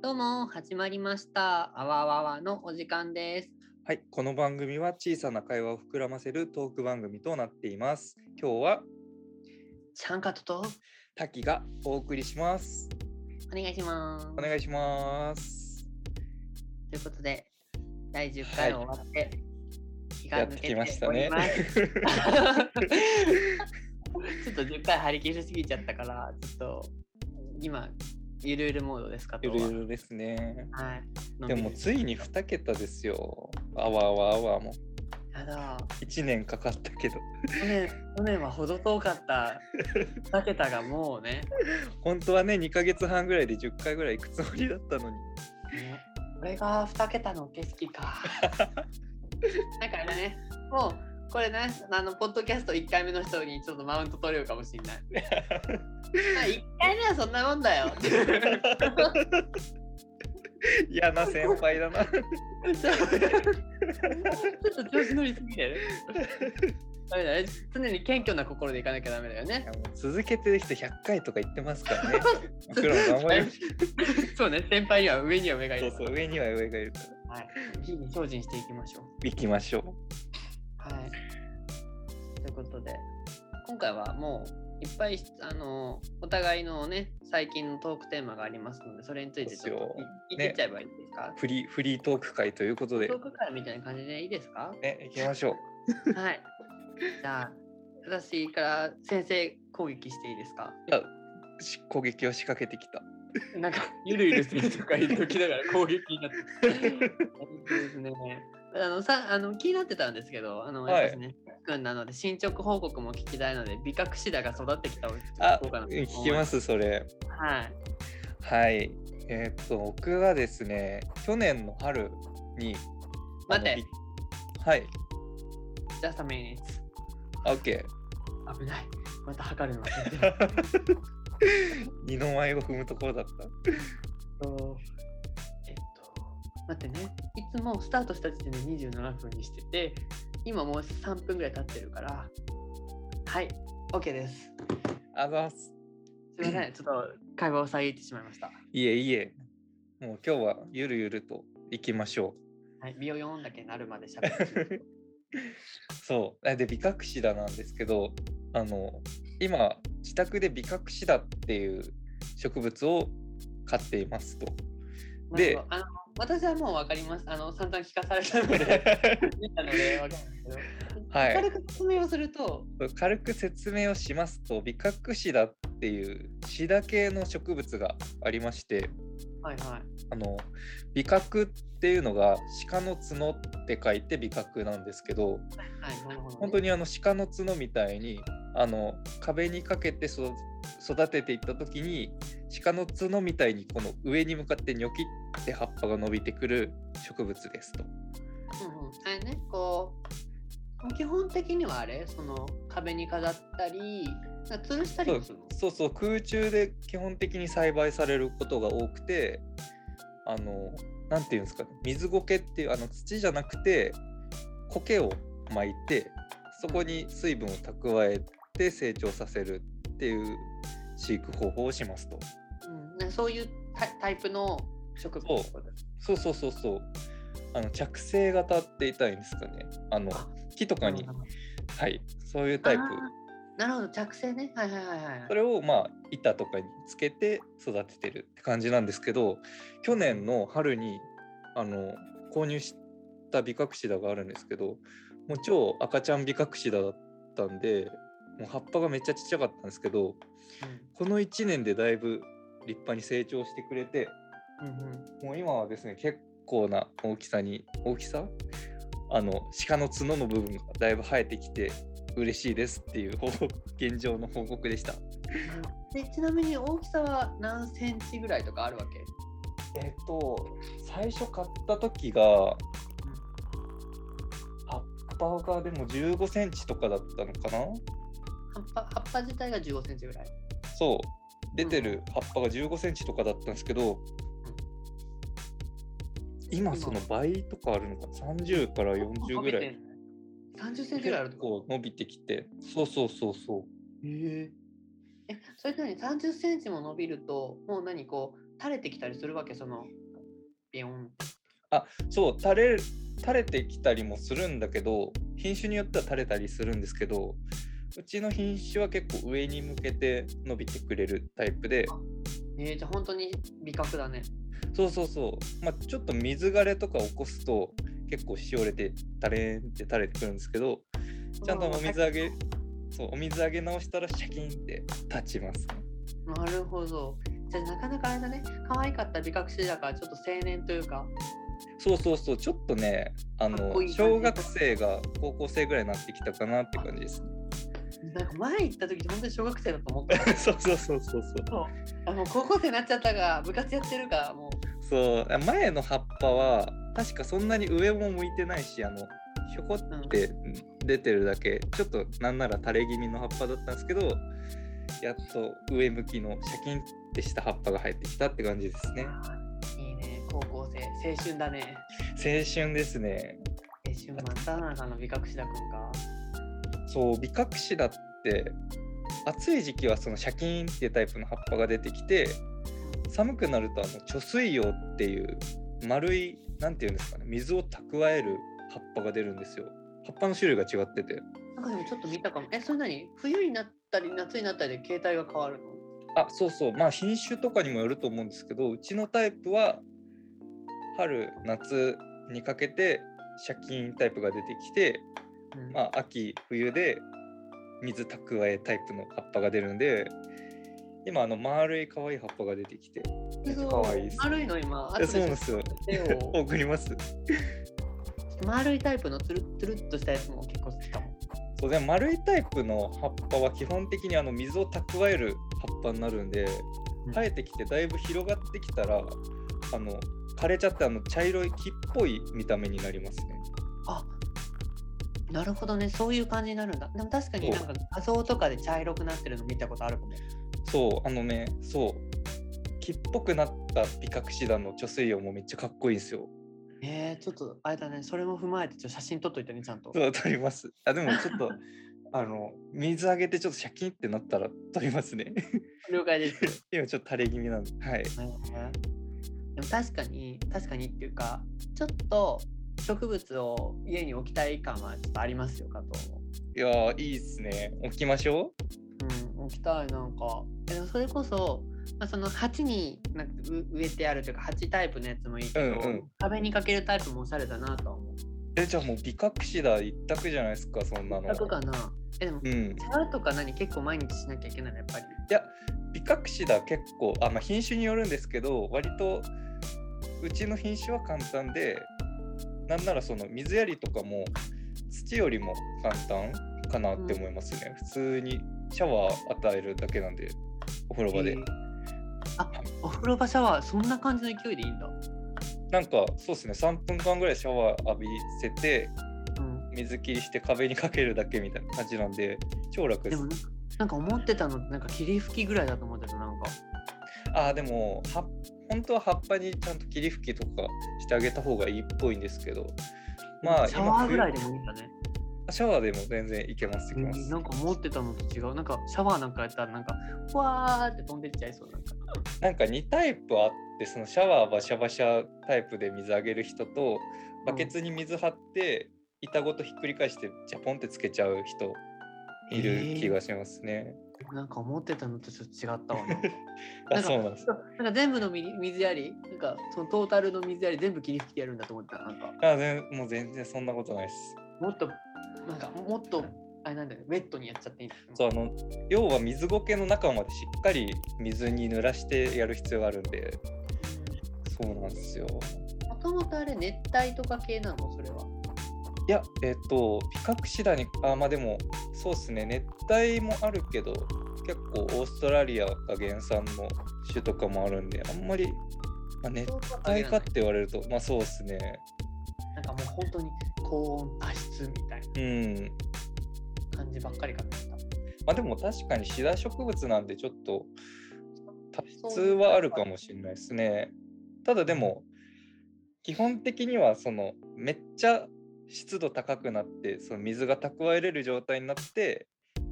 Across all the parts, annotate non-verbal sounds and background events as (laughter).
どうも始まりましたあわわわのお時間ですはい、この番組は小さな会話を膨らませるトーク番組となっています。今日はシャンカトと滝がお送りします。お願いしますお願いします。ということで第10回終わって、気がやってき抜けてましたね (laughs) ちょっと10回張り切りすぎちゃったからちょっと今ゆるゆるモードですかゆるゆるですね。はいでもついに2桁ですよ。あわあわあわも。やだ1年かかったけど。去年去年は程遠かった2桁がもうね本当はね、2ヶ月半ぐらいで10回ぐらい行くつもりだったのに。ね、これが2桁の景色か。(laughs) だからね、もうこれね、あのポッドキャスト1回目の人にちょっとマウント取れるかもしれない。まあ1回目はそんなもんだよ。嫌な先輩だな。ちょっと調子乗りすぎてる。ダメだね。常に謙虚な心でいかなきゃダメだよね。続けてる人100回とか言ってますからね。(laughs) 僕らも頑張りましそうね、先輩には上には上がいる。そうそう、上には上がいるから。はい。日々精進していきましょう。行きましょう。はい。ということで、今回はもういっぱいあのお互いのね、最近のトークテーマがありますので、それについてちょっとそうですよい言ってっちゃえばいいですか、フリーフリートーク会ということでトー、ク会みたいな感じでいいですか？ね、行きましょう。(laughs) はい。じゃあ、私から先生攻撃していいですか？いやし攻撃を仕掛けてきた。なんか、ゆるゆるするとか言っときながら攻撃になって。(laughs) そうですね。あのさあの気になってたんですけど、あの、はいね、君なので進捗報告も聞きたいので、美覚シダが育ってきたを聞こうかなと思い聞きます、それ。はい。はい。えーっと、僕はですね、去年の春に。待ってはい。a minute. あ OK。危ない。また測るの忘れてる (laughs) 二の舞を踏むところだった。待ってね。いつもスタートした時点で27分にしてて、今もう3分ぐらい経ってるから、はい、OK です。あざっす。すみません、(laughs) ちょっと会話を遮ってしまいました。いえいえ。もう今日はゆるゆると行きましょはい、ビヨヨンだけなるまで喋ってう。(laughs) そう。えで、ビカクシダなんですけど、あの、今、自宅でビカクシダっていう植物を飼っていますと。であの私はもう分かります。あの散々聞かされたので、(laughs) 見たので分かるんですけど、はい軽く説明をすると、軽く説明をしますとビカクシダっていうシダ系の植物がありましてはいはい。あのビカクっていうのが鹿の角って書いてビカクなんですけどはい、なるほど、ね。本当にあの鹿の角みたいにあの壁にかけて育育てていった時に鹿の角みたいにこの上に向かってニョキって葉っぱが伸びてくる植物ですと。うんうん、あれね、こう、基本的にはあれ、その壁に飾ったり、吊るしたりそうもするの？そうそう空中で基本的に栽培されることが多くてあのなんていうんですかね水苔っていうあの土じゃなくて苔を巻いてそこに水分を蓄えて成長させるっていう飼育方法をしますと。うんね、そういうタイプの植物とですそうそうそうそう。あの着生型って言ったらいいんですかね。あのあ木とかに。はい。そういうタイプ。なるほど、着生ね。はいはいはいはい。それをまあ板とかにつけて育ててるって感じなんですけど去年の春にあの購入したビカクシダがあるんですけどもう超赤ちゃんビカクシダだったんでもう葉っぱがめっちゃちっちゃかったんですけどこの1年でだいぶ立派に成長してくれてうんもう今はですね結構な大きさに大きさ？あの鹿の角の部分がだいぶ生えてきて嬉しいですっていう報告現状の報告でした。でちなみに大きさは何センチぐらいとかあるわけ？えっと、最初買った時が、葉っぱがでも15センチとかだったのかな？葉っぱ葉っぱ自体が15センチぐらい。そう。出てる葉っぱが15センチとかだったんですけど、今その倍とかあるのかな ?30 から40ぐらい。30センチぐらいある結とこ。構伸びてきて。そうそうそうそう。へえ。え、それなに30センチも伸びると、もう何こう、垂れてきたりするわけ？そのビヨンってあそう垂れ垂れてきたりもするんだけど品種によっては垂れたりするんですけどうちの品種は結構上に向けて伸びてくれるタイプでえー、じゃあ本当に美覚だね。そうそうそう、まあ、ちょっと水枯れとか起こすと結構しおれて垂れんって垂れてくるんですけどちゃんとお水あげそうお水あげ直したらシャキンって立ちます、なるほど。じゃあなかなかあれだね。可愛かった美覚種だからちょっと青年というか。そうそうそう。ちょっとねあの小学生が高校生ぐらいになってきたかなって感じですね。なんか前行った時本当に小学生だと思った。(laughs) そうそうそうそうそう。そうあもう高校生になっちゃったが部活やってるからもう。そう前の葉っぱは確かそんなに上も向いてないしあのひょこって出てるだけ、ちょっとなんなら垂れ気味の葉っぱだったんですけどやっと上向きのシャキンってした葉っぱが入ってきたって感じですね。いいね。高校生。青春だね。青春ですね。青春真っ只中の美覚士だくんか。そうビカクシダって暑い時期はそのシャキーンっていうタイプの葉っぱが出てきて寒くなるとあの貯水葉っていう丸いなんていうんですかね水を蓄える葉っぱが出るんですよ。葉っぱの種類が違ってて。なんかでもちょっと見たかも。えそれ何？冬になったり夏になったりで形態が変わるの？あそうそう。まあ品種とかにもよると思うんですけどうちのタイプは春夏にかけてシャキーンタイプが出てきてうん。まあ、秋冬で水蓄えタイプの葉っぱが出るんで今あの丸い可愛い葉っぱが出てきて可愛いです。丸いの今えそうなんですよ。手を送ります。丸いタイプのつるつるっとしたやつも結構好きかも。そうでも丸いタイプの葉っぱは基本的にあの水を蓄える葉っぱになるんでうん。生えてきてだいぶ広がってきたらあの枯れちゃってあの茶色い木っぽい見た目になりますね。あなるほどね。そういう感じになるんだ。でも確かになんか画像とかで茶色くなってるの見たことあるかもそうあのねそう。木っぽくなったビカクシダの貯水葉もめっちゃかっこいいんですよ。えー、ちょっとあれだね。それも踏まえてちょっと写真撮っといてねちゃんと。そう、撮ります。あ、でもちょっと、(laughs) あの、水あげてちょっとシャキンってなったら撮りますね。了解です。(laughs) 今ちょっと垂れ気味なんで。はい。でも確かに確かにっていうかちょっと植物を家に置きたい感はちょっとありますよ加藤も。いやー、いいっすね。置きましょう？ん、置きたいなんか。えでもそれこそ、まあ、その鉢になんかう植えてあるというか鉢タイプのやつもいいけど、うんうん壁にかけるタイプもおしゃれだなとは思う。う。え、じゃあもうビカクシダ一択じゃないですか、そんなの。楽かなえでも、うん。世話とか何結構毎日しなきゃいけないのやっぱり。いや、ビカクシダ結構、あ、まあ品種によるんですけど、割とうちの品種は簡単で、なんならその水やりとかも土よりも簡単かなって思いますね。普通にシャワー与えるだけなんで、お風呂場で。えーあお風呂場シャワーそんな感じの勢いでいいんだ。なんかそうですね、3分間ぐらいシャワー浴びせて、うん、水切りして壁にかけるだけみたいな感じなんで、超楽で。ですもなんか思ってたのなんか霧吹きぐらいだと思ってたなんか。ああ、でも、は本当は葉っぱにちゃんと霧吹きとかしてあげた方がいいっぽいんですけど、まあ、シャワーぐらいで今もいいんだね。冬シャワーでも全然いけます、いけます。なんか思ってたのと違う。なんかシャワーなんかやったらなんか、ふわーって飛んでっちゃいそう。なんかなんか2タイプあって、そのシャワーバシャバシャタイプで水あげる人と、バケツに水張って、板ごとひっくり返して、ジャポンってつけちゃう人いる気がしますね。なんか思ってたのとちょっと違ったわな。(laughs) あ、そうなんです。なんか全部のみ水やり、なんかそのトータルの水やり全部霧吹きでやるんだと思ってた。なんかあ全もう全然そんなことないです。もっと、なんかもっと、あれなんだよね、ウェットにやっちゃっていいそうあの要は水苔の中までしっかり水に濡らしてやる必要があるんでそうなんですよもともとあれ熱帯とか系なの？それは。いやえっ、とピカクシダにあまあでもそうっすね熱帯もあるけど結構オーストラリアが原産の種とかもあるんであんまり、まあ、熱帯かって言われるとまあそうっすねなんかもう本当に高温多湿みたいうんな感じばっかりかと思った。まあでも確かにシダ植物なんでちょっと多質はあるかもしれないですね。ただでも基本的にはそのめっちゃ湿度高くなってその水が蓄えれる状態になって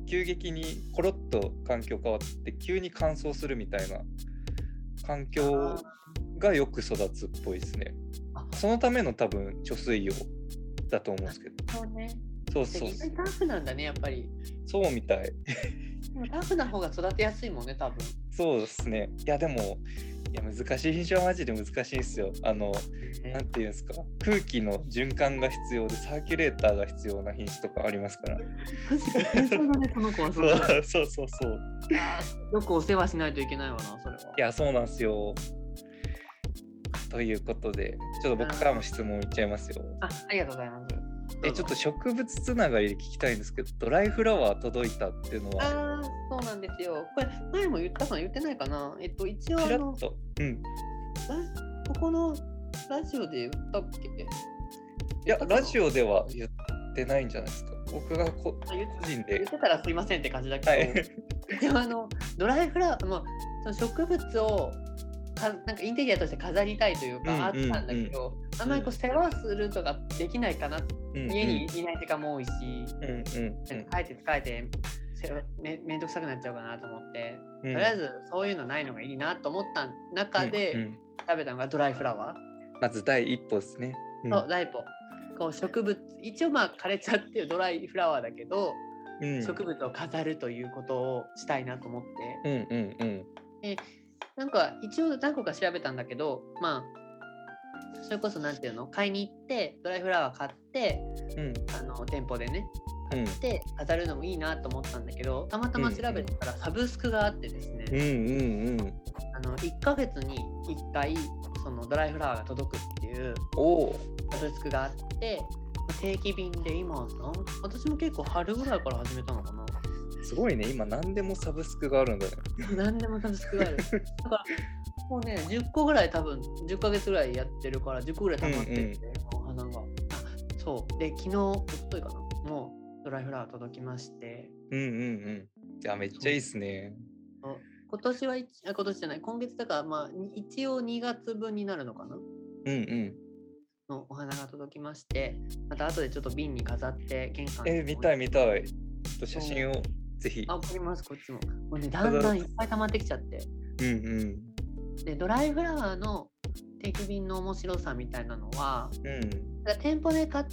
急激にコロッと環境変わって急に乾燥するみたいな環境がよく育つっぽいですね。あそのための多分貯水用だと思うんですけど。そうね。そうそうタフなんだね、やっぱり。そうみたい。でもタフな方が育てやすいもんね、多分。そうですね。いやでもいや難しい品種はマジで難しいんですよ。あのなんていうんですか空気の循環が必要でサーキュレーターが必要な品種とかありますから。ね、この子は。そうそうそうそう。よくお世話しないといけないわな、それは。いやそうなんですよ。ということでちょっと僕からも質問いっちゃいますよ。あ、ありがとうございます。えちょっと植物つながりで聞きたいんですけどドライフラワー届いたっていうのはああ、そうなんですよ。これ、前も言ったかな言ってないかなえっと、一応あのと。うん。ラここのラジオで言ったっけ？いやラジオでは言ってないんじゃないですか。僕が個人で言っ。てたらすいませんって感じだけど、はい。でもあのドライフラワー、まあ、その植物をかなんかインテリアとして飾りたいというか、うんあったんだけど、あんまりこう世話するとかできないかな、うん家にいない時間も多いし、うんうん帰って疲れてせめめんどくさくなっちゃうかなと思って、うん。とりあえずそういうのないのがいいなと思った中でうんうん食べたのがドライフラワー。まず第一歩ですね。うんそう、ダイポ。こう植物、一応まあ枯れちゃってるドライフラワーだけど、うん植物を飾るということをしたいなと思って、うんうんうん。なんか一応何個か調べたんだけど、まあ、それこそなんていうの、買いに行って、ドライフラワー買って、うん。あの店舗でね、うん。で飾るのもいいなと思ったんだけど、たまたま調べてたらサブスクがあってですね、うんうんうん。あの1ヶ月に1回、そのドライフラワーが届くっていう。サブスクがあって、定期便で今なん？私も結構春ぐらいから始めたのかなすごいね。今何でもサブスクがあるんだね。何でもサブスクがある。だからもうね10個ぐらい多分10ヶ月ぐらいやってるから10個ぐらい溜まってて、お花が。あそう。で昨日おとといかな。もうドライフラワー届きまして。うんうんうん。じゃあめっちゃいいっすね。今年は今年じゃない。今月だからまあに一応2月分になるのかな。うんうん。のお花が届きまして。また後でちょっと瓶に飾って玄関にえー、見たい見たい。ちょっと写真をぜひ。あ、送ります、こっちも。もうね、だんだんいっぱい溜まってきちゃって。うんうん。で、ドライフラワーの定期便の面白さみたいなのは、うん。店舗で買っ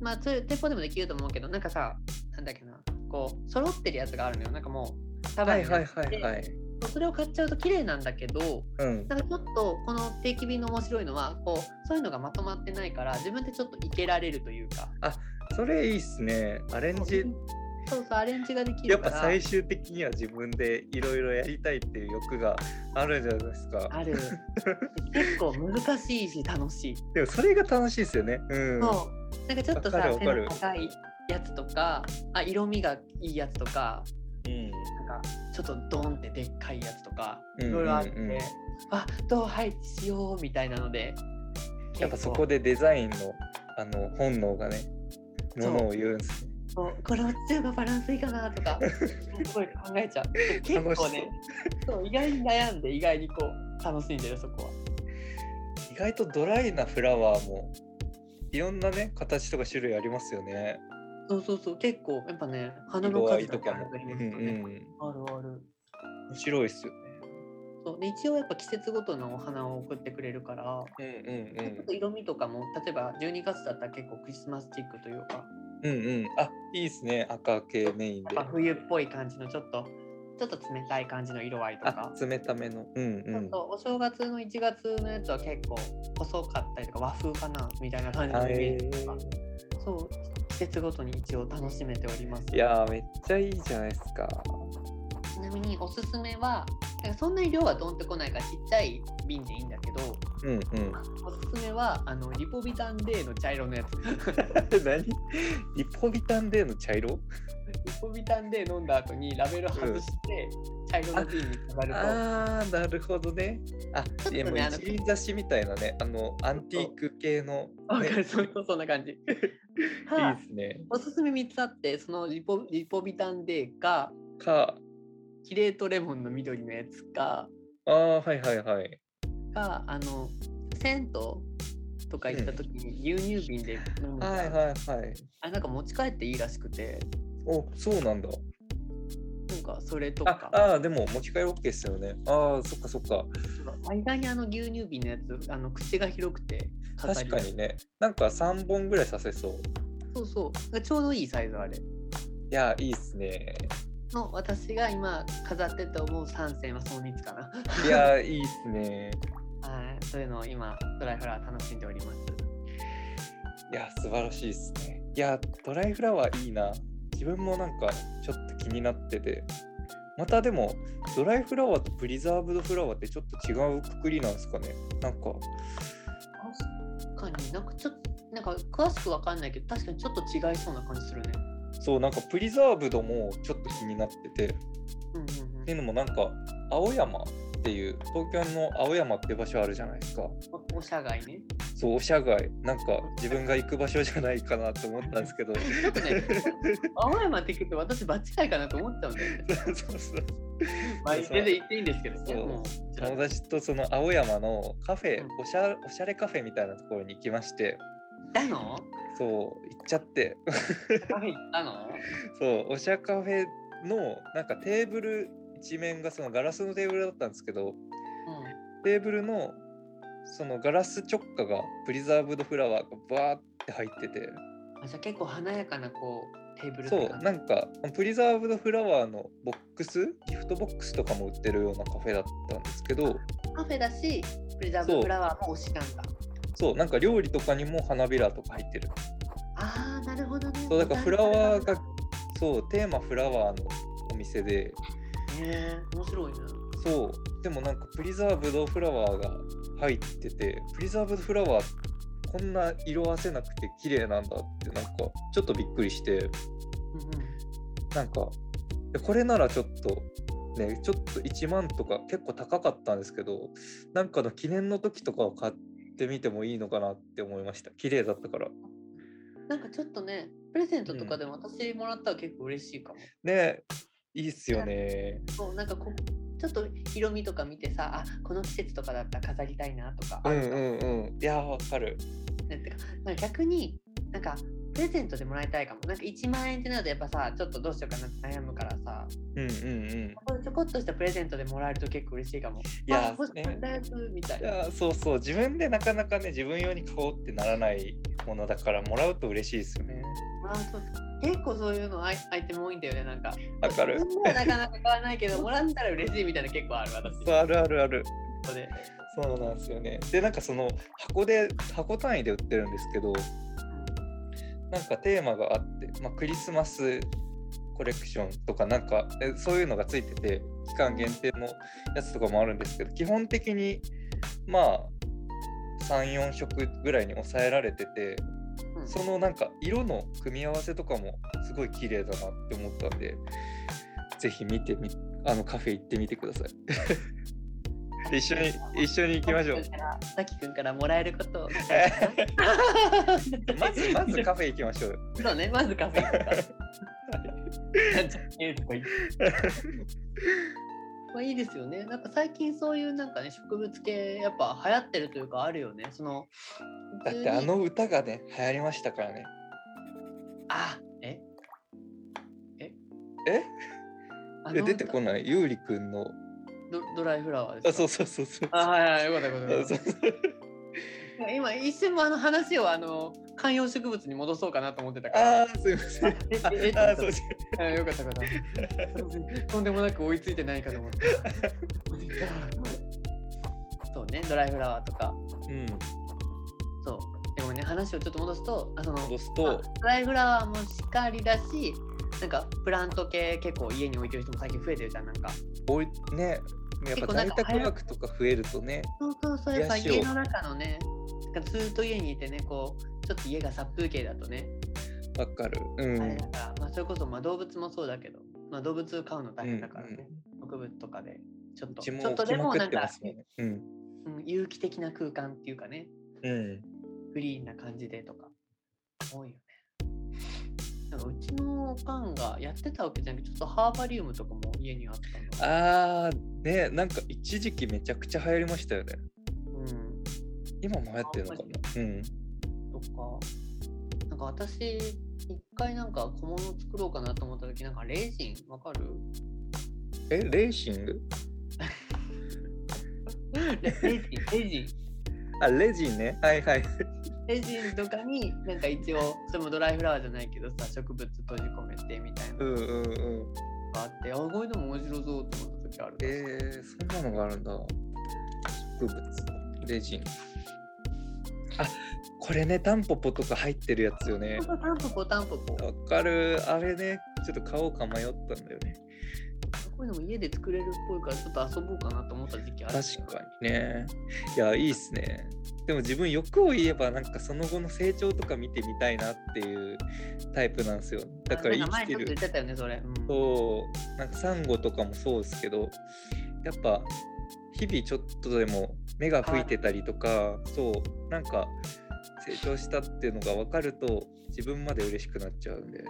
まあ、店舗でもできると思うけど、なんかさ、なんだっけな、こう、揃ってるやつがあるのよ。なんかもう、束はいはいになってはいはい。それを買っちゃうと綺麗なんだけど、うん。なんかちょっとこの定期便の面白いのは、こう、そういうのがまとまってないから、自分でちょっといけられるというか、それいいっすね。アレンジ。そうそう、アレンジができやっぱ。最終的には自分でいろいろやりたいっていう欲があるじゃないですか。ある。結構難しいし楽しい。でもそれが楽しいですよね。うん。そう。なんかちょっとさ、背の高いやつとか、あ、色味がいいやつとか、うん。なんかちょっとドンってでっかいやつとか、うんいろいろあって、うんうんあ、どう配置しようみたいなので、やっぱそこでデザインのあの本能がね、ものを言うんですね。そうこれバランスいいかなとか、すごい考えちゃう。(laughs) 結構ね、そう意外に悩んで、意外にこう、楽しんでる、そこは。意外とドライなフラワーもいろんなね、形とか種類ありますよね。そうそうそう、結構、やっぱね、花の数。とかもうんといいですよねうん。あるある。面白いっすよね。そうで一応やっぱ季節ごとのお花を送ってくれるから、うんうんちょっと色味とかも例えば12月だったら結構クリスマスチックというかうん。うんうん。あ、いいっすね。赤系メインで。冬っぽい感じのちょっとちょっと冷たい感じの色合いとあか、、冷ための。うんうん。お正月の1月のやつは結構細かったりとか和風かなみたいな感じのイメージとか、そう季節ごとに一応楽しめておりますいやー、めっちゃいいじゃないですか。ちなみにおすすめはなんかそんなに量はどんってこないからちっちゃい瓶でいいんだけどうんうん。おすすめはあのリポビタン D の茶色のやつ (laughs) 何？リポビタン D の茶色？リポビタン D 飲んだ後にラベル外して、茶色の瓶に飾るとあー、なるほどね。あ、でもあの一輪挿しみたいなね、あの、アンティーク系の、ねわかる、そうそうそんな感じ。(laughs) いいかですね。おすすめ3つあって、そのリポリポビタン D か、か、キレートレモンの緑のやつか、ああ、はいはいはい。か、あの、銭湯とか行った時に牛乳瓶で飲むじゃんはいはいはい。あなんか持ち帰っていいらしくて、お、そうなんだ。なんかそれとあか。あー、でも持ち帰り OK ですよね。ああ、そっかそっか。間にあの牛乳瓶のやつ、あの口が広くて確かにね。なんか3本ぐらいさせそう。そうそう。ちょうどいいサイズあれ。いや、いいっすね。の私が今飾ってて思う3選はその3つかな。いや、いいっすね。はい。そういうのを今、ドライフラワー楽しんでおります。いや、素晴らしいっすね。いや、ドライフラワーいいな。自分もなんかちょっと気になってて。またでも、ドライフラワーとプリザーブドフラワーってちょっと違うくくりなんですかね。なんか、確かになんかちょっと、なんか詳しくわかんないけど、確かにちょっと違いそうな感じするね。そう、なんかプリザーブドもちょっと気になってて。うんうんっていうのもなんか、青山っていう、東京の青山って場所あるじゃないですか。うん。お社外ね。そう、お社外。なんか自分が行く場所じゃないかなと思ったんですけど。ね、青山って聞くと私場違いかなと思っちゃうんだよね。そうそう。まあ、全然言っていいんですけどね。友達とその青山のカフェ、うんおしゃおしゃれカフェみたいなところに行きまして、行ったの？そう、行っちゃって、カフェ行ったの？そう、おしゃカフェのなんかテーブル一面がそのガラスのテーブルだったんですけど、うテーブルのそのガラス直下がプリザーブドフラワーがバーって入ってて、ん。あじゃあ結構華やかなこうテーブルそう、なんか。かプリザーブドフラワーのボックス、ギフトボックスとかも売ってるようなカフェだったんですけど、カフェだし、プリザーブフラワーも推しなんだ。そう、なんか料理とかにも花びらとか入ってる。ああ、なるほどね。そうだからフラワーがへそうテーマフラワーのお店でえ面白いね。そうでもなんかプリザーブドフラワーが入っててプリザーブドフラワーこんな色あせなくて綺麗なんだってなんかちょっとびっくりしてうんうん。なんかえこれならちょっとねちょっと1万とか結構高かったんですけどなんかの記念の時とかを買ってみてもいいのかなって思いました。綺麗だったから。なんかちょっとね、プレゼントとかでも私もらったら結構嬉しいかも。ねいいっすよね。そう、なんかこう、ちょっと色味とか見てさ、あこの季節とかだったら飾りたいなとかうんうんうん。いやわかる。なんか逆になんかプレゼントでもらいたいかも。なんか1万円ってなるとやっぱさちょっとどうしようかな悩むからさ。うんうんうん。ちょこっとしたプレゼントでもらえると結構嬉しいかも。いやあ欲しかったやつみたいな。いやそうそう。自分でなかなかね自分用に買おうってならないものだからもらうと嬉しいですよね。あそう。結構そういうのアイアイテム多いんだよねなんか。わかる。なかなか買わないけど (laughs) もらったら嬉しいみたいな結構ある私。そうあるあるある。そうなんですよね。でなんかその箱で箱単位で売ってるんですけどなんかテーマがあって、まあ、クリスマスコレクションとかなんかえそういうのがついてて期間限定のやつとかもあるんですけど基本的にまあ34色ぐらいに抑えられててうん。そのなんか色の組み合わせとかもすごい綺麗だなって思ったんでぜひ見てみあのカフェ行ってみてください一緒に一緒に行きましょう。さきくんからもらえることを。(laughs) まずまずカフェ行きましょうよ。そうねまずカフェ行くかまあいいですよね。なんか最近そういうなんかね植物系やっぱ流行ってるというかあるよね。そのだってあの歌がね流行りましたからね。あえ？え？あえ出てこいない。ゆうりくんのドドライフラワーですか？あそうそうそうそうあはいはいよかったよかった。今一瞬もあの話をあの観葉植物に戻そうかなと思ってたから。あーすいませんあーそうしあよかったよかった。とんでもなく追いついてないかと思って。そうね、ドライフラワーとか。うんそう。でもね、話をちょっと戻すと、あその、戻すまあとドライフラワーもしっかりだし、なんかプラント系結構家に置いてる人も最近増えてるじゃん、なんか。おいねやっぱ在か宅ワークとか増えるとねそうそうそう、やっぱ家の中のね、ずっと家にいてね、こう、ちょっと家が殺風景だとね、わかる。うん。あれだから、まあ、それこそまあ動物もそうだけど、まあ、動物飼うの大変だからね、植物とかで、ちょっと、うちょっとでもなんかね。うん。うん、有機的な空間っていうかね、うん。フリーな感じでとか、多いよね。なんかうちのおかんがやってたわけじゃなくて、ちょっとハーバリウムとかも家にあったの。あーねなんか一時期めちゃくちゃ流行りましたよねうん。今も流行ってるのかな？うんとか、なんか私、一回なんか小物作ろうかなと思った時、なんかレージンわかる？え、レーシング？レレジン、レジン。あ、レジンね。はいはい。レジンとかに、なんか (laughs) 一応、それもドライフラワーじゃないけどさ、植物閉じ込めてみたいなのうんうんうん。があって、あ、こういうのも面白そうと思った時ある。えー、そんなのがあるんだ。植物、レジン。あ、これね、タンポポとか入ってるやつよね。タンポポ、タンポポ。こわかる。あれね、ちょっと買おうか迷ったんだよね。ういうのも家で作れるっぽいから、ちょっと遊ぼうかなと思った時期ある。確かにね。いや、いいっすね。でも自分欲を言えばなんかその後の成長とか見てみたいなっていうタイプなんですよ。だから生きてる前ちょっと言っ。てたよね、それ。うんそう、なんかサンゴとかもそうですけど、やっぱ日々ちょっとでも目が吹いてたりとか、そう、なんか成長したっていうのが分かると自分まで嬉しくなっちゃうんで。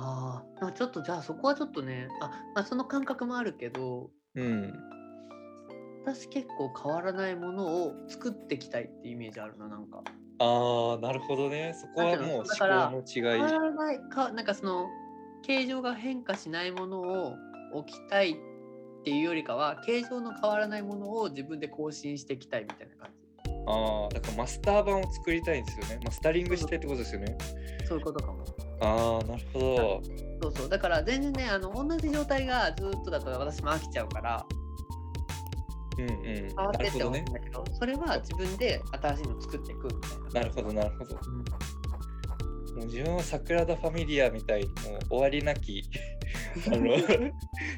ああ、ちょっとじゃあそこはちょっとね、あ、まあ、その感覚もあるけど、うん。私結構変わらないものを作っていきたいっていうイメージあるな、なんか。ああ、なるほどね。そこはもう思考の違い。変わらないか、なんかその、形状が変化しないものを置きたいっていうよりかは、形状の変わらないものを自分で更新していきたいみたいな感じ。ああ、だからマスター版を作りたいんですよね。マスタリングしてってことですよね。そういうことかも。ああ、なるほど。そうそう。だから全然ね、あの、同じ状態がずっとだと私も飽きちゃうから、うんうん。変わってって思うん。だけど、それは自分で新しいの作っていくみたいな。なるほど、なるほど。うんもう自分はサグラダ・ファミリアみたいにもう終わりなき (laughs) あの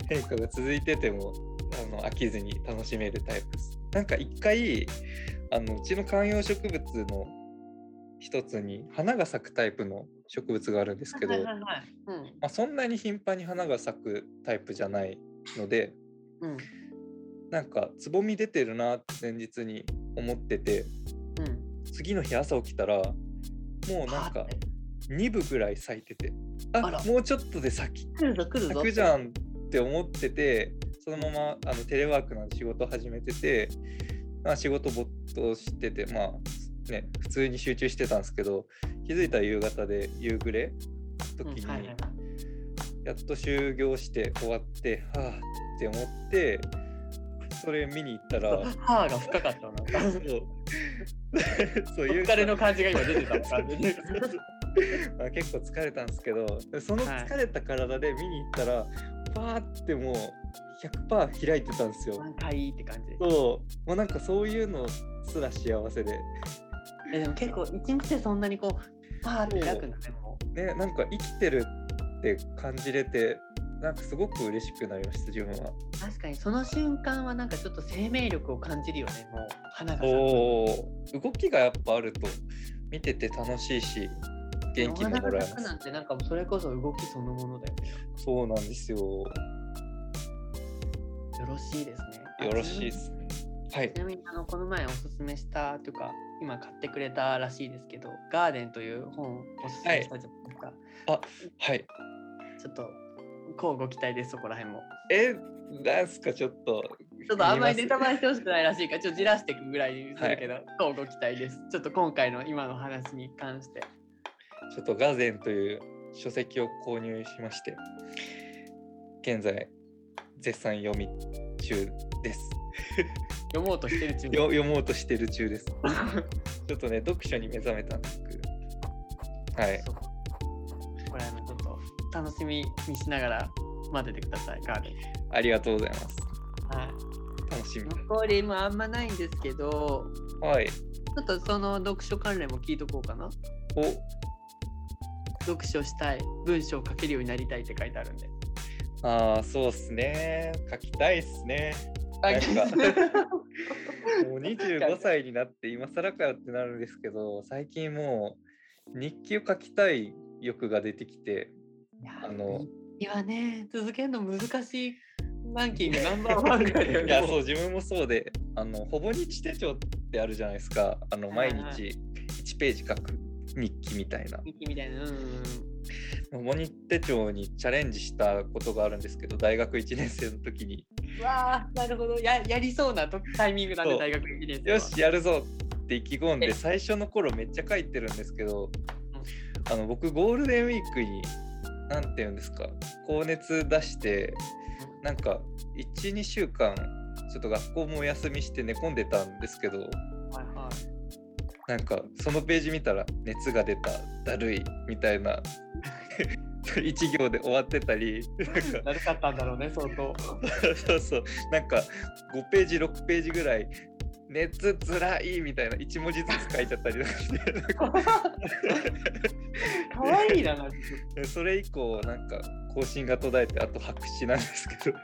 変化が続いててもあの飽きずに楽しめるタイプです。なんか一回あのうちの観葉植物の一つに花が咲くタイプの植物があるんですけど、はいはいはい。うん。まあ、そんなに頻繁に花が咲くタイプじゃないのでうん。なんかつぼみ出てるなって前日に思っててうん。次の日朝起きたらもうなんかはって2部ぐらい咲いててあもうちょっとで咲き。咲くじゃんって思っててそのままあのテレワークの仕事始めてて、まあ、仕事没頭しててまあね普通に集中してたんですけど気づいたら夕方で夕暮れの時にやっと就業して終わってはあって思ってそれ見に行ったら歯が深かったわなんか。そう (laughs) そうお疲れの感じが今出てた感じで。(laughs) まあ結構疲れたんですけどその疲れた体で見に行ったら、パーってもう100%開いてたんですよ。なんかいいって感じ。そうもうなんかそういうのすら幸せで、えでも結構一日でそんなにこうパーって開くんだねもう。ね、なんか生きてるって感じれてなんかすごく嬉しくなりました自分は。確かにその瞬間はなんかちょっと生命力を感じるよねもう花が動きがやっぱあると見てて楽しいし元気ももらえまお花が咲くなんす。てなんかそれこそ動きそのものだよね。そうなんですよ。よよろしいですね。ろしいですね。はいち。なみにあのこの前おすすめしたというか今買ってくれたらしいですけど「ガーデン」という本をおすすめしたじゃないですか、はい。ちょっとこうご期待ですそこら辺もえ、なんすかちょっと。ちょっとあんまりネタバレしてほしくないらしいから (laughs) ちょっとじらしていくぐらいにするけど、こうご期待ですちょっと今回の今の話に関してちょっとガゼンという書籍を購入しまして、現在絶賛読み中です。(laughs) 読もうとしてる中読もうとしてる中です。ちょっとね、読書に目覚めたんですけど。はい。そうこれあのちょっと楽しみにしながら待っててくださいガーデンありがとうございます。はい楽しみ。残りもあんまないんですけどはい。ちょっとその読書関連も聞いとこうかなお、読書したい文章を書けるようになりたいって書いてあるんで。ああ、そうっすね。書きたいっすね。なんか (laughs) もう25歳になって今更かよってなるんですけど、最近もう日記を書きたい欲が出てきて、いやあの日記はね続けるの難しいランキングナンバーワンぐらいいや、ね。そう、自分もそうで、あの、ほぼ日手帳ってあるじゃないですか。あの、毎日1ページ書く日記みたいな。日記みたいな。うんうんほぼ日手帳にチャレンジしたことがあるんですけど、大学1年生の時に、うん。わあなるほど。ややりそうなとタイミングなんで大学1年生は。よし、やるぞって意気込んえで、最初の頃めっちゃ書いてるんですけど、あの、僕、ゴールデンウィークに、なんていうんですか、高熱出して、なんか12週間ちょっと学校もお休みして寝込んでたんですけどはいはなんかそのページ見たら熱が出ただるいみたいな (laughs) 一行で終わってたりなるかったんだろうね、相当。(laughs) そうそう。なんか5ページ6ページぐらい熱つらいみたいな1文字ずつ書いちゃったりとかして。かかわいいな、なんか。で (laughs) それ以降なんか更新が途絶えてあと白紙なんですけど。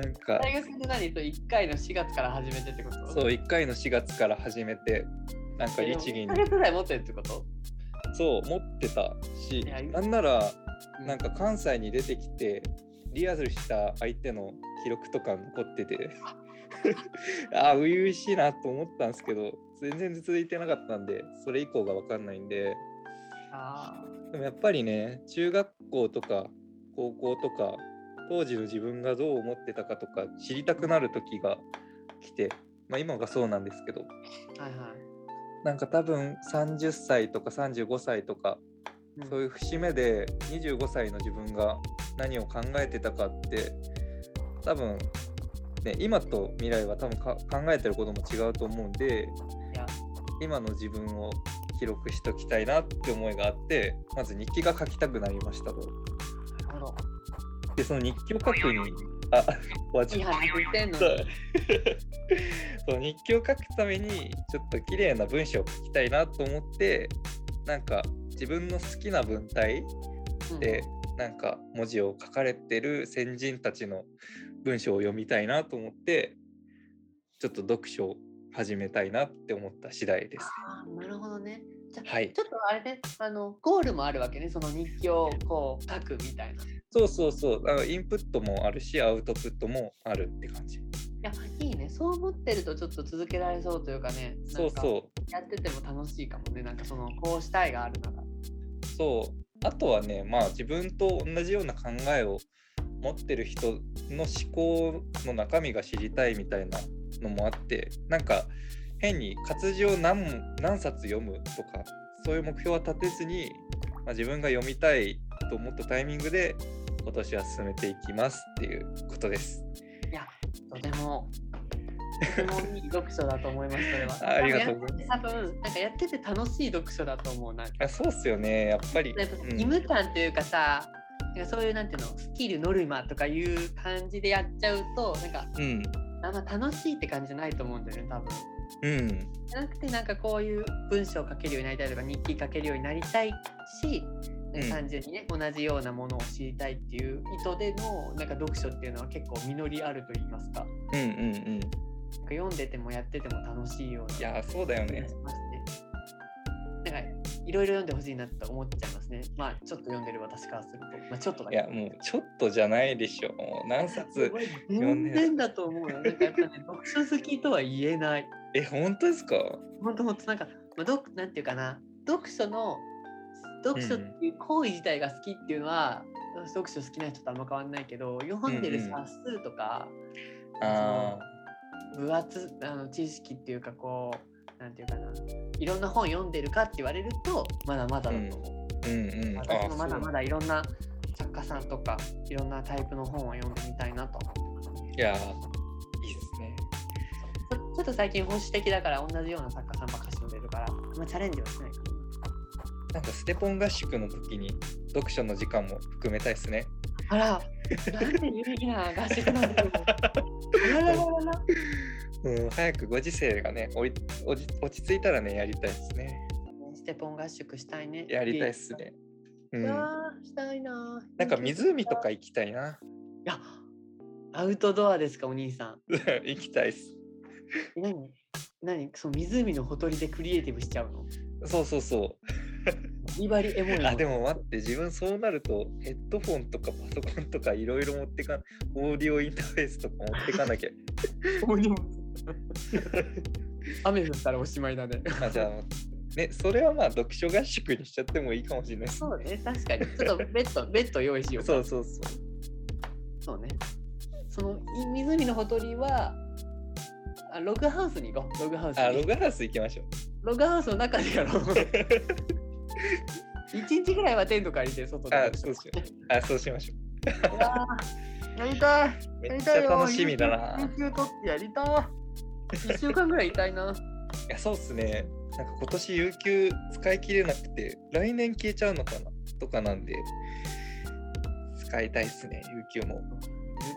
なんか。大学で何？と1回の4月から始めてってこと？そう1回の4月から始めてなんか律儀1に。ヶ月ぐらい持ってるってこと？そう持ってたしなんならなんか関西に出てきてリアルした相手の記録とか残ってて。(laughs) ああ初々しいなと思ったんですけど全然続いてなかったんでそれ以降が分かんないんで。あでもやっぱりね中学校とか高校とか当時の自分がどう思ってたかとか知りたくなる時が来て、まあ、今がそうなんですけど。あはいはいなんか多分30歳とか35歳とかうん。そういう節目で25歳の自分が何を考えてたかって多分ね今と未来は多分か考えてることも違うと思うんで今の自分を記録しときたいなって思いがあってまず日記が書きたくなりましたと。でその日記を書くにあ終わっち。ゃったそう。に (laughs) そう日記を書くためにちょっと綺麗な文章を書きたいなと思ってなんか自分の好きな文体うん。でなんか文字を書かれてる先人たちの文章を読みたいなと思ってちょっと読書を始めたいなって思った次第です。あーなるほどね。じゃあはい。ちょっとあれねあのゴールもあるわけね。その日記をこう書くみたいな。いそうそうそう。あのインプットもあるしアウトプットもあるって感じ。やいいね。そう思ってるとちょっと続けられそうというかね。そうそう。やってても楽しいかもね。なんかそのこうしたいがあるなら。そう。あとはねまあ自分と同じような考えを持ってる人の思考の中身が知りたいみたいなのもあってなんか変に活字を何何冊読むとかそういう目標は立てずに、まあ、自分が読みたいと思ったタイミングで今年は進めていきますっていうことです。いやとてもとてもいい読書だと思いますそれは (laughs) あありがとうございます多分なんかやってて楽しい読書だと思うなんかあそうっすよねやっぱり。義務感というかさ、なんかそういうなんていうのスキルノルマとかいう感じでやっちゃうとなんかうんあんま楽しいって感じじゃないと思うんだよね多分。うんじゃなくてなんかこういう文章を書けるようになりたいとか日記書けるようになりたいし、うん単純にね同じようなものを知りたいっていう意図でのなんか読書っていうのは結構実りあると言いますか。うんうんうん。なんか読んでてもやってても楽しいようないやそうだよね気が。しますね。なんかいろいろ読んでほしいなと思っちゃいますね。まあちょっと読んでる私からすると。まあちょっとだいやもうちょっとじゃないでしょもう何冊全然だと思うよ。なんかやっぱね、(laughs) 読書好きとは言えない。え本当ですか？本当本当なんか、まあ、どなんていうかな、読書の、読書っていう行為自体が好きっていうのは、読書好きな人とあんま変わんないけど、読んでるうんうん。冊数とか、あ分厚あの知識っていうかこう、なんていうかな、いろんな本読んでるかって言われると、まだまだだと思う。あうんうん。私もまだあまだいろんな作家さんとか、いろんなタイプの本を読んでみたいなと思ってます。ね。いやいいですね。ちょちょっと最近保守的だから同じような作家さんばっかし読んでるから、まあ、チャレンジはしないかなんかステポン合宿の時に読書の時間も含めたいですねな。あら、なんて有意義な合宿なんだろう。あららららら。うん早くご時世がねおいおじ落ち着いたらねやりたいですねステポン合宿したいね。やりたいっすねうんしたいなー。なんか湖とか行きたいないや、アウトドアですか、お兄さん。(laughs) 行きたいっすえ何？何？その湖のほとりでクリエイティブしちゃうの？そうそうそビバリエモいあでも待って自分そうなるとヘッドフォンとかパソコンとかいろいろ持ってかオーディオインターフェースとか持ってかなきゃ雨降ったらおしまいだね。あじゃあねそれはまあ読書合宿にしちゃってもいいかもしれないそうね、確かに。ちょっとベッド、ベッド用意しようか。そうそうそうそうね。そのい湖のほとりは、あログハウスに行こう。ログハウスに。あログハウス行きましょうログハウスの中でやろう。(laughs) 一日ぐらいはテント借りて外で。あそうしようあそうしましょうやりたいめっちゃ楽しみだな。有給取ってやりたい1週間ぐらいいたいな。(laughs) いやそうっすね。なんか今年有給使い切れなくて、来年消えちゃうのかなとかなんで、使いたいっすね、有給も。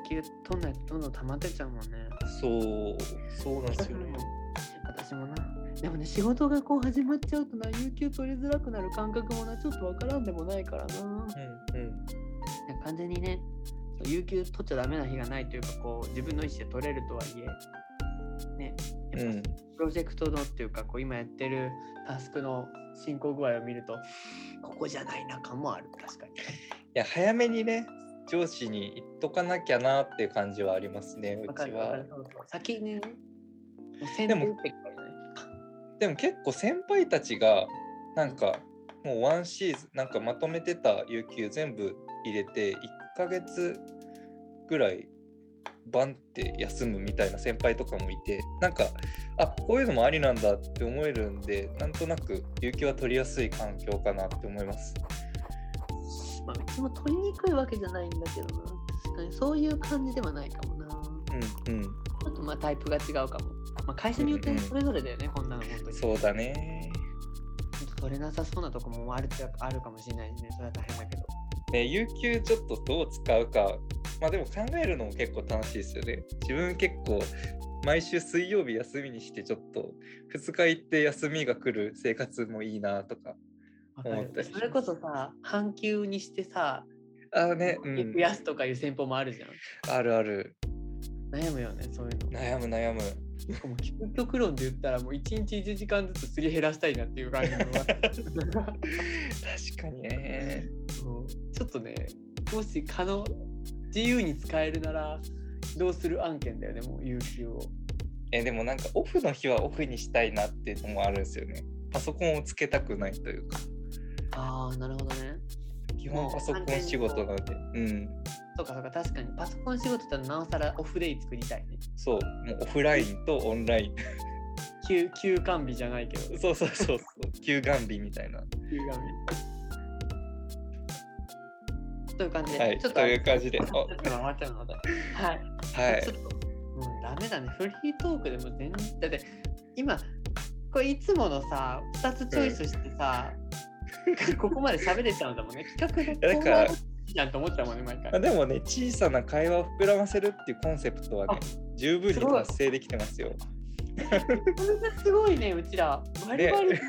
有給取んないとどんどん溜まってっちゃうもんね。そう、そうなんですよね。(laughs) 私もな。でもね、仕事がこう始まっちゃうとな、有給取りづらくなる感覚もな、ちょっとわからんでもないからな。うんうん。完全にね、有給取っちゃダメな日がないというか、こう自分の意思で取れるとはいえ、ね、やっぱうん、プロジェクトのっていうか、こう今やってるタスクの進行具合を見ると、ここじゃないな感もある、確かに。(laughs) いや、早めにね、上司に言っとかなきゃなっていう感じはありますね、うちは先にね、でも。でも結構先輩たちがなんかもうワンシーズンなんかまとめてた有給全部入れて1ヶ月ぐらいバンって休むみたいな先輩とかもいてなんかあこういうのもありなんだって思えるんでなんとなく有給は取りやすい環境かなって思います。まあ、も取りにくいわけじゃないんだけどな。確かにそういう感じではないかもな。うんうんちょっとまあタイプが違うかも。まあ、会社によってうんうんそれぞれだよね、こんなの本当に。そうだね。取れなさそうなとこもあるあるかもしれないしね、それは大変だけど。ね有給ちょっとどう使うかまあでも考えるのも結構楽しいですよね。自分結構毎週水曜日休みにしてちょっと2日行って休みが来る生活もいいなとか。思ったりそれこそさ、半休にしてさ、ああね、うん増、やすとかいう戦法もあるじゃん。あるある。悩むよね、そういうの。悩む悩む。しかも究極論で言ったらもう1日1時間ずつすり減らしたいなっていう感じの確かにね。ちょっとねもし可能自由に使えるならどうする案件だよねもう有給をえでもなんかオフの日はオフにしたいなっていうのもあるんですよね。パソコンをつけたくないというか。ああなるほどね基本パソコン仕事なので。うん。そうかそうか確かにパソコン仕事だとなおさらオフデイ作りたいねそう。もうオフラインとオンライン。休休館日じゃないけどそうそうそうそう。休眼日みたいな。休館日という感じで、はい。ちょっとという感じで。ちょっと回っちゃうのではいあはいちょ。っと、もうダメだね。フリートークでも全然、だって、今、これいつものさ、2つチョイスしてさ、(laughs) ここまで喋れちゃうんだもんね。企画のだからじゃんと思っちゃうもんね、毎まあ、回。でもね、小さな会話を膨らませるっていうコンセプトはね、十分に達成できてますよ。それがすごいね、うちら。バリバリ。ねす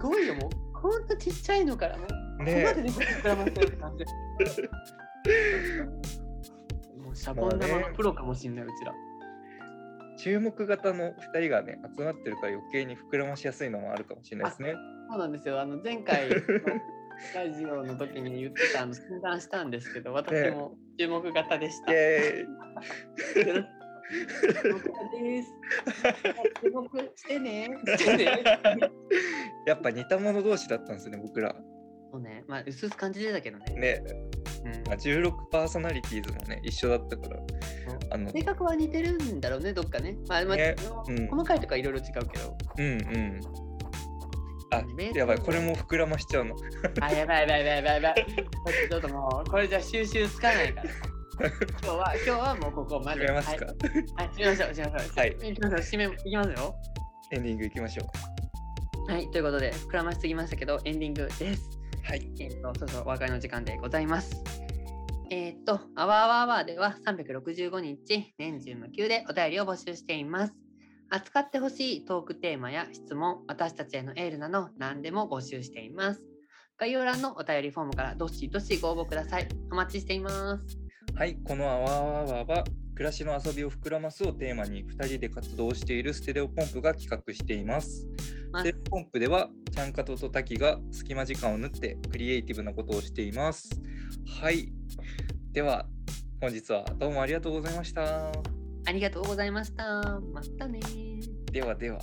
ごいよ、もう。こんなちっちゃいのからもう、ここねまでで膨らませる感じ。(laughs) もうシャボン玉のプロかもしんない、うちら。注目型の2人がね、集まってるから余計に膨らましやすいのもあるかもしれないですね。そうなんですよ。あの前回のラジオの時に言ってたあの診断したんですけど、私も注目型でした。イエーイよろし注目型です。注目してね。してね。やっぱ似た者同士だったんですね、僕ら。そうね、まあ薄々感じてたけどね。ね、うんまあ、16パーソナリティーズもね、一緒だったから。あの性格は似てるんだろうね、どっかね。まあ、まあねうん細かいとかいろいろ違うけど。うんうん。あやばい、これも膨らましちゃうの。あ、やばいやばいやばいやばい。ちょっともう、(laughs) これじゃ収集つかないから。今日は、今日はもうここまで。決めますか、はい、はい、締めましょう、締めましょう。はいめ、いきますよ。エンディングいきましょう。はい、ということで、膨らましすぎましたけど、エンディングです。はい。えっ、と、そうそう、お別れの時間でございます。えっ、と、あわあわあわでは365日、年中無休でお便りを募集しています。扱ってほしいトークテーマや質問、私たちへのエールなど何でも募集しています。概要欄のお便りフォームからどしどしご応募ください。お待ちしています。はい、このあわあわあわは、暮らしの遊びを膨らますをテーマに2人で活動しているステレオポンプが企画しています。まステレオポンプでは、ちゃんかととたきが隙間時間を縫ってクリエイティブなことをしています。はい。では、本日はどうもありがとうございました。ありがとうございました。またねではでは。